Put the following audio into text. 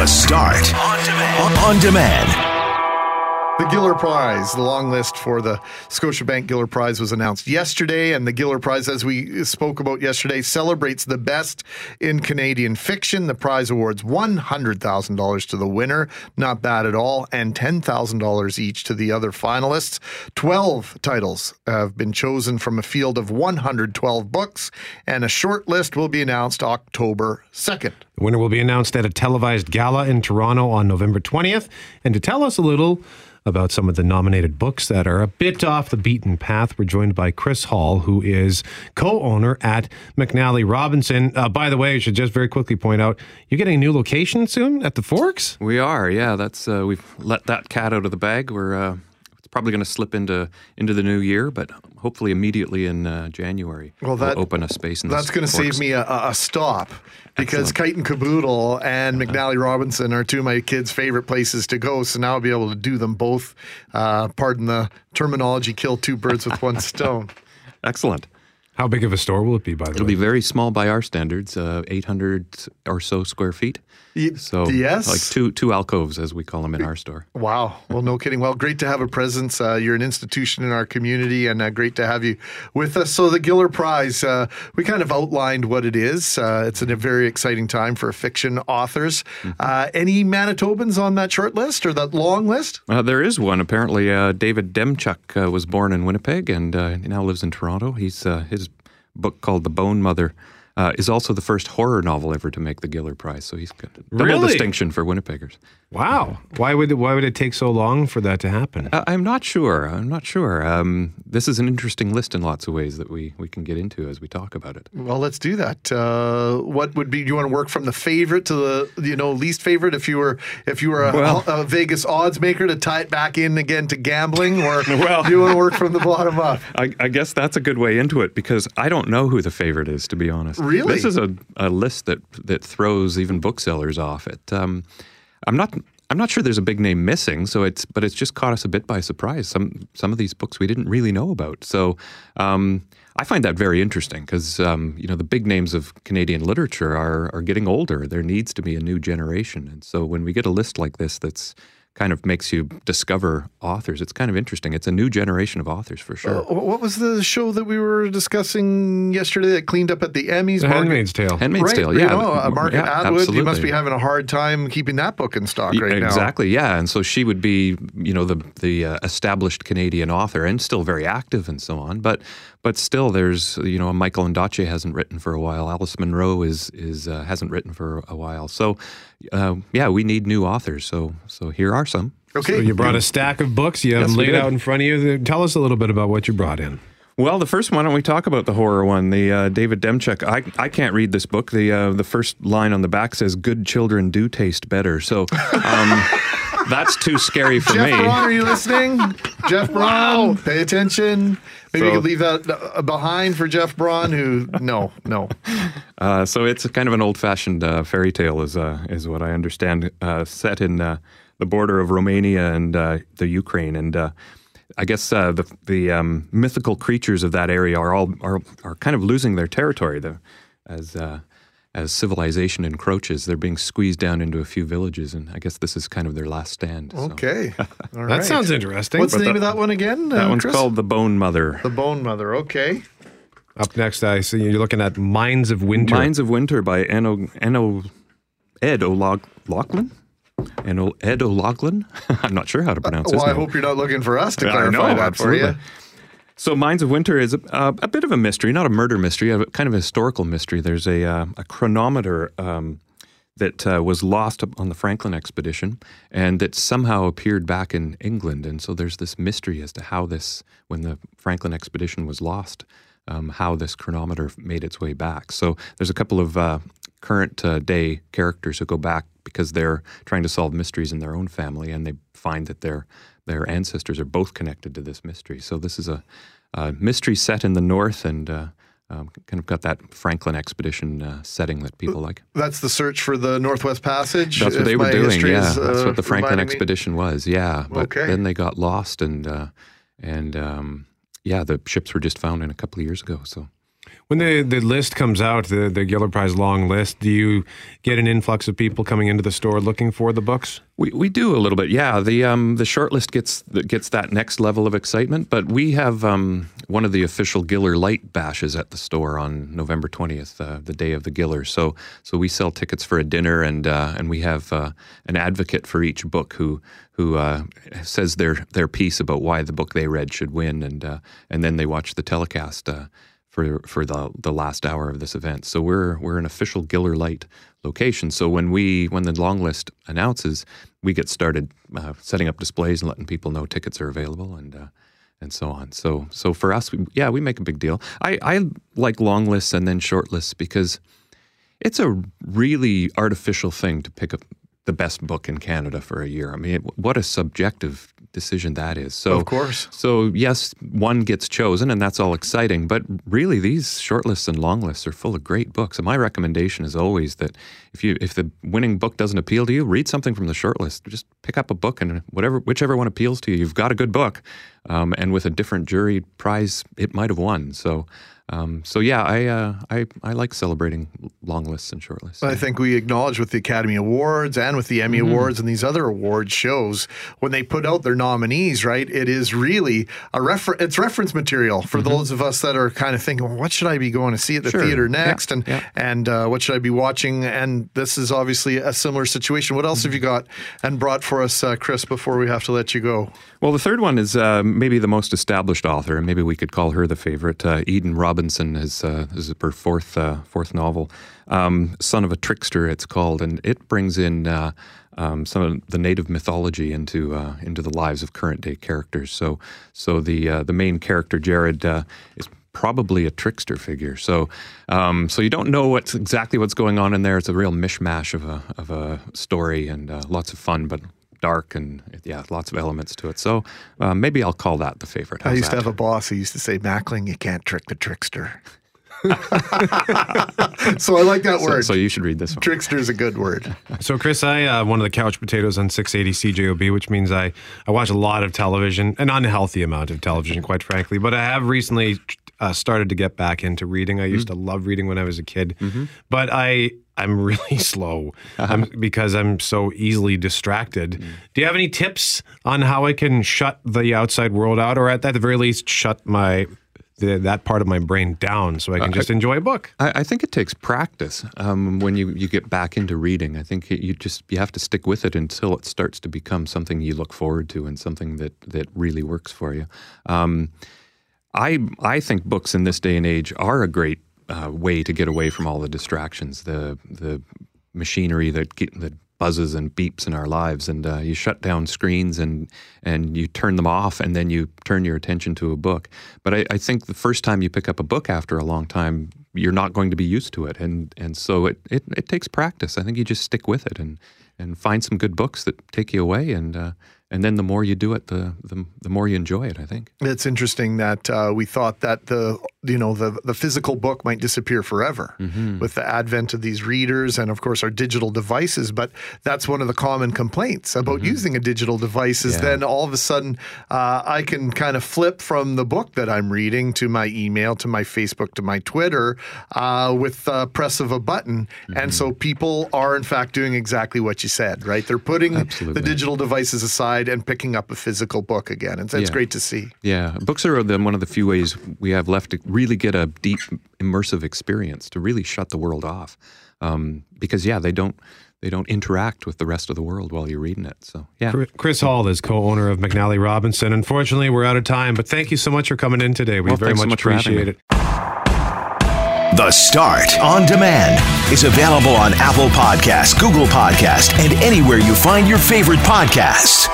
The Start on demand. On demand. The Giller Prize, the long list for the Scotiabank Giller Prize was announced yesterday, and the Giller Prize, as we spoke about yesterday, celebrates the best in Canadian fiction. The prize awards $100,000 to the winner, not bad at all, and $10,000 each to the other finalists. 12 titles have been chosen from a field of 112 books, and a short list will be announced October 2nd. The winner will be announced at a televised gala in Toronto on November 20th. And to tell us a little, about some of the nominated books that are a bit off the beaten path. We're joined by Chris Hall, who is co owner at McNally Robinson. Uh, by the way, I should just very quickly point out you're getting a new location soon at the Forks? We are, yeah. That's uh, We've let that cat out of the bag. We're. Probably going to slip into into the new year, but hopefully immediately in uh, January. Well, that we'll open a space. In that's going to save me a, a stop because Kite and Kaboodle and McNally Robinson are two of my kids' favorite places to go. So now I'll be able to do them both. Uh, pardon the terminology: kill two birds with one stone. Excellent. How big of a store will it be, by the It'll way? It'll be very small by our standards, uh, 800 or so square feet. So yes, like two two alcoves as we call them in our store. Wow. Well, no kidding. Well, great to have a presence. Uh, you're an institution in our community, and uh, great to have you with us. So the Giller Prize, uh, we kind of outlined what it is. Uh, it's a very exciting time for fiction authors. Mm-hmm. Uh, any Manitobans on that short list or that long list? Uh, there is one. Apparently, David Demchuk was born in Winnipeg and he now lives in Toronto. He's his book called The Bone Mother uh, is also the first horror novel ever to make the Giller Prize. So he's got double really? distinction for Winnipeggers. Wow. Why would it, why would it take so long for that to happen? Uh, I'm not sure. I'm not sure. Um, this is an interesting list in lots of ways that we, we can get into as we talk about it. Well, let's do that. Uh, what would be? Do you want to work from the favorite to the you know least favorite? If you were if you were a, well, a Vegas odds maker to tie it back in again to gambling, or well, do you want to work from the bottom up? I, I guess that's a good way into it because I don't know who the favorite is to be honest. Really, this is a, a list that that throws even booksellers off. It. Um, I'm not I'm not sure there's a big name missing, so it's but it's just caught us a bit by surprise. Some some of these books we didn't really know about. So um, I find that very interesting because um, you know the big names of Canadian literature are are getting older. There needs to be a new generation, and so when we get a list like this that's kind of makes you discover authors. It's kind of interesting. It's a new generation of authors for sure. Uh, what was the show that we were discussing yesterday that cleaned up at the Emmys? The Handmaid's Tale. Handmaid's right, Tale, yeah. You know, uh, Margaret yeah, Atwood, absolutely. you must be having a hard time keeping that book in stock right exactly, now. Exactly, yeah. And so she would be, you know, the the uh, established Canadian author and still very active and so on. But but still, there's you know Michael Ondaatje hasn't written for a while. Alice Munro is is uh, hasn't written for a while. So uh, yeah, we need new authors. So so here are some. Okay, so you brought a stack of books. You have yes, them laid out in front of you. Tell us a little bit about what you brought in. Well, the first one, why don't we talk about the horror one, the uh, David Demchuk. I, I can't read this book. The uh, the first line on the back says, "Good children do taste better." So. Um, that's too scary for Jeff me. Braun, are you listening? Jeff Braun, wow. pay attention. Maybe so, you could leave that uh, behind for Jeff Braun, who no, no. Uh, so it's kind of an old-fashioned uh, fairy tale, is uh, is what I understand, uh, set in uh, the border of Romania and the Ukraine, and I guess the the um, mythical creatures of that area are all are are kind of losing their territory, though, as as civilization encroaches, they're being squeezed down into a few villages, and I guess this is kind of their last stand. So. Okay, that sounds interesting. What's but the name the, of that one again? That uh, one's Chris? called the Bone Mother. The Bone Mother. Okay. Up next, I see you're looking at Minds of Winter. Minds of Winter by Eno, Eno, Ed O'Loughlin. And Ed O'Loughlin. I'm not sure how to pronounce uh, well, his name. I hope you're not looking for us to clarify know, that absolutely. for you. So, Minds of Winter is a, uh, a, bit of a mystery, not a murder mystery, a kind of a historical mystery. There's a, uh, a chronometer um, that uh, was lost on the Franklin expedition and that somehow appeared back in England. And so there's this mystery as to how this, when the Franklin expedition was lost, um, how this chronometer made its way back. So, there's a couple of uh, current uh, day characters who go back because they're trying to solve mysteries in their own family and they find that they're their ancestors are both connected to this mystery. So this is a, a mystery set in the north and uh, um, kind of got that Franklin expedition uh, setting that people like. That's the search for the Northwest Passage. That's what they were doing. Yeah, is, uh, that's what the Franklin expedition me. was. Yeah, but okay. then they got lost and uh, and um, yeah, the ships were just found in a couple of years ago. So When the, the list comes out, the, the Giller Prize long list, do you get an influx of people coming into the store looking for the books? We, we do a little bit, yeah. The um, the shortlist gets gets that next level of excitement, but we have um, one of the official Giller Light bashes at the store on November twentieth, uh, the day of the Giller. So so we sell tickets for a dinner, and uh, and we have uh, an advocate for each book who who uh, says their their piece about why the book they read should win, and uh, and then they watch the telecast uh, for for the the last hour of this event. So we're we're an official Giller Light location. So when we when the long list announces, we get started uh, setting up displays and letting people know tickets are available and uh, and so on. So so for us, we, yeah, we make a big deal. I I like long lists and then short lists because it's a really artificial thing to pick up the best book in Canada for a year. I mean, it, what a subjective decision that is. So, Of course. So yes, one gets chosen, and that's all exciting. But really, these short lists and long lists are full of great books. And my recommendation is always that if you if the winning book doesn't appeal to you, read something from the short list. Just pick up a book, and whatever whichever one appeals to you, you've got a good book. Um, and with a different jury prize, it might have won. So. Um, so yeah, I, uh, I I like celebrating long lists and short lists. I think we acknowledge with the Academy Awards and with the Emmy Mm-hmm. Awards and these other award shows when they put out their nominees, right? It is really a refer- it's reference material for those of us that are kind of thinking, well, what should I be going to see at the Mm-hmm. Sure. theater Yeah, next, and yeah. and uh, what should I be watching? And this is obviously a similar situation. What else have you got and brought for us, uh, Chris? Before we have to let you go, Well, the third one is uh, maybe the most established author, and maybe we could call her the favorite. Uh, Eden Robinson is, uh, is her fourth uh, fourth novel, um, "Son of a Trickster." It's called, and it brings in uh, um, some of the native mythology into uh, into the lives of current day characters. So, so the uh, the main character Jared uh, is probably a trickster figure. So, um, so you don't know what's exactly what's going on in there. It's a real mishmash of a of a story and lots of fun, but dark and yeah, lots of elements to it. So uh, maybe I'll call that the favorite. I How's used to have a boss who used to say, "Mackling, you can't trick the trickster." so I like that so, word. so you should read this one. Trickster is a good word. So, Chris, I uh, one of the couch potatoes on 680 CJOB, which means I, I watch a lot of television, an unhealthy amount of television, quite frankly. But I have recently uh, started to get back into reading. I used to love reading when I was a kid, but I I'm really slow I'm, because I'm so easily distracted. Do you have any tips on how I can shut the outside world out, or at, at the very least, shut my the, that part of my brain down so I can just enjoy a book? I, I think it takes practice um, when you, you get back into reading. I think you just you have to stick with it until it starts to become something you look forward to and something that that really works for you. Um, I I think books in this day and age are a great uh, way to get away from all the distractions, the the machinery that get, that buzzes and beeps in our lives, and uh, you shut down screens and and you turn them off, and then you turn your attention to a book. But I, I think the first time you pick up a book after a long time, you're not going to be used to it, and and so it it, it takes practice. I think you just stick with it and and find some good books that take you away and. Uh, and then the more you do it, the, the the more you enjoy it. I think. It's interesting that uh, we thought that the you know the the physical book might disappear forever with the advent of these readers and of course our digital devices. But that's one of the common complaints about using a digital device is Yeah. then all of a sudden uh, I can kind of flip from the book that I'm reading to my email to my Facebook to my Twitter uh, with the press of a button, and so people are in fact doing exactly what you said. Right? They're putting Absolutely. the digital devices aside and picking up a physical book again. And it's Yeah. great to see. Yeah, books are the, one of the few ways we have left to really get a deep, immersive experience to really shut the world off. Um, because yeah, they don't they don't interact with the rest of the world while you're reading it. So yeah, Chris Hall is co-owner of McNally Robinson. Unfortunately, we're out of time, but thank you so much for coming in today. We Well, very thanks so much much for having appreciate it. The Start on Demand is available on Apple Podcasts, Google Podcasts, and anywhere you find your favorite podcasts.